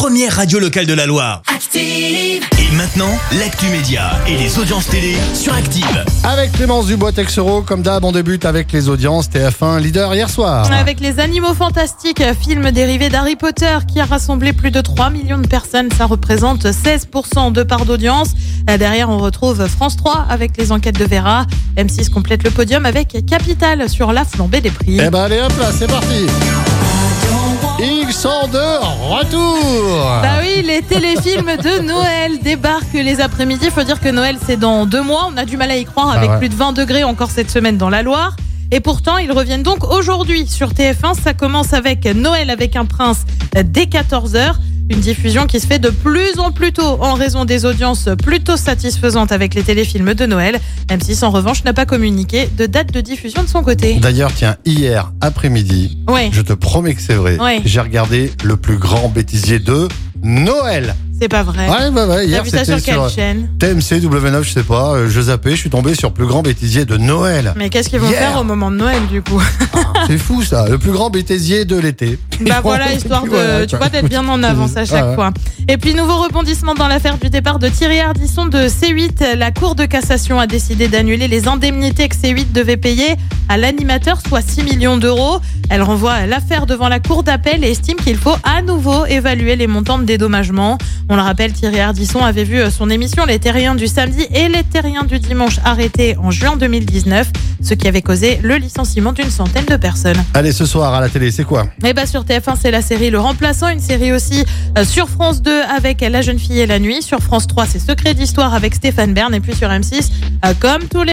première radio locale de la Loire. Active. Et maintenant, l'actu média et les audiences télé sur Active. Avec Clémence Dubois Texero, comme d'hab, on débute avec les audiences TF1 leader hier soir. Avec les animaux fantastiques, film dérivé d'Harry Potter qui a rassemblé plus de 3 millions de personnes. Ça représente 16% de part d'audience. Derrière, on retrouve France 3 avec les enquêtes de Vera. M6 complète le podium avec Capital sur la flambée des prix. Eh ben allez hop là, c'est parti Ils sont de retour Bah oui, les téléfilms de Noël débarquent les après-midi. Faut dire que Noël, c'est dans deux mois. On a du mal à y croire avec ouais. plus de 20 degrés encore cette semaine dans la Loire. Et pourtant, ils reviennent donc aujourd'hui sur TF1. Ça commence avec Noël avec un prince dès 14h. Une diffusion qui se fait de plus en plus tôt en raison des audiences plutôt satisfaisantes avec les téléfilms de Noël. M6 en revanche n'a pas communiqué de date de diffusion de son côté. D'ailleurs, tiens, hier après-midi, Ouais, je te promets que c'est vrai, Ouais. j'ai regardé le plus grand bêtisier de Noël. C'est pas vrai. Ouais, ouais, ouais, hier vu ça c'était sur quelle sur chaîne TMC W9, je sais pas, euh, je zappais, je suis tombé sur plus grand bêtisier de Noël. Mais qu'est-ce qu'ils vont Hier. faire au moment de Noël du coup C'est fou ça, le plus grand bêtisier de l'été. Bah voilà, histoire de, Voilà, tu vois, d'être bien en avance à chaque Ah ouais. fois. Et puis, nouveau rebondissement dans l'affaire du départ de Thierry Ardisson de C8. La Cour de cassation a décidé d'annuler les indemnités que C8 devait payer à l'animateur, soit 6 millions d'euros. Elle renvoie l'affaire devant la Cour d'appel et estime qu'il faut à nouveau évaluer les montants de dédommagement. On le rappelle, Thierry Ardisson avait vu son émission Les Terriens du samedi et Les Terriens du dimanche arrêtés en juin 2019, ce qui avait causé le licenciement d'une centaine de personnes. Allez, ce soir à la télé, c'est quoi? Et bah sur TF1, c'est la série Le Remplaçant, une série aussi euh, sur France 2 avec La jeune fille et la nuit. Sur France 3, c'est Secret d'histoire avec Stéphane Bern. Et puis sur M6, euh, comme tous les...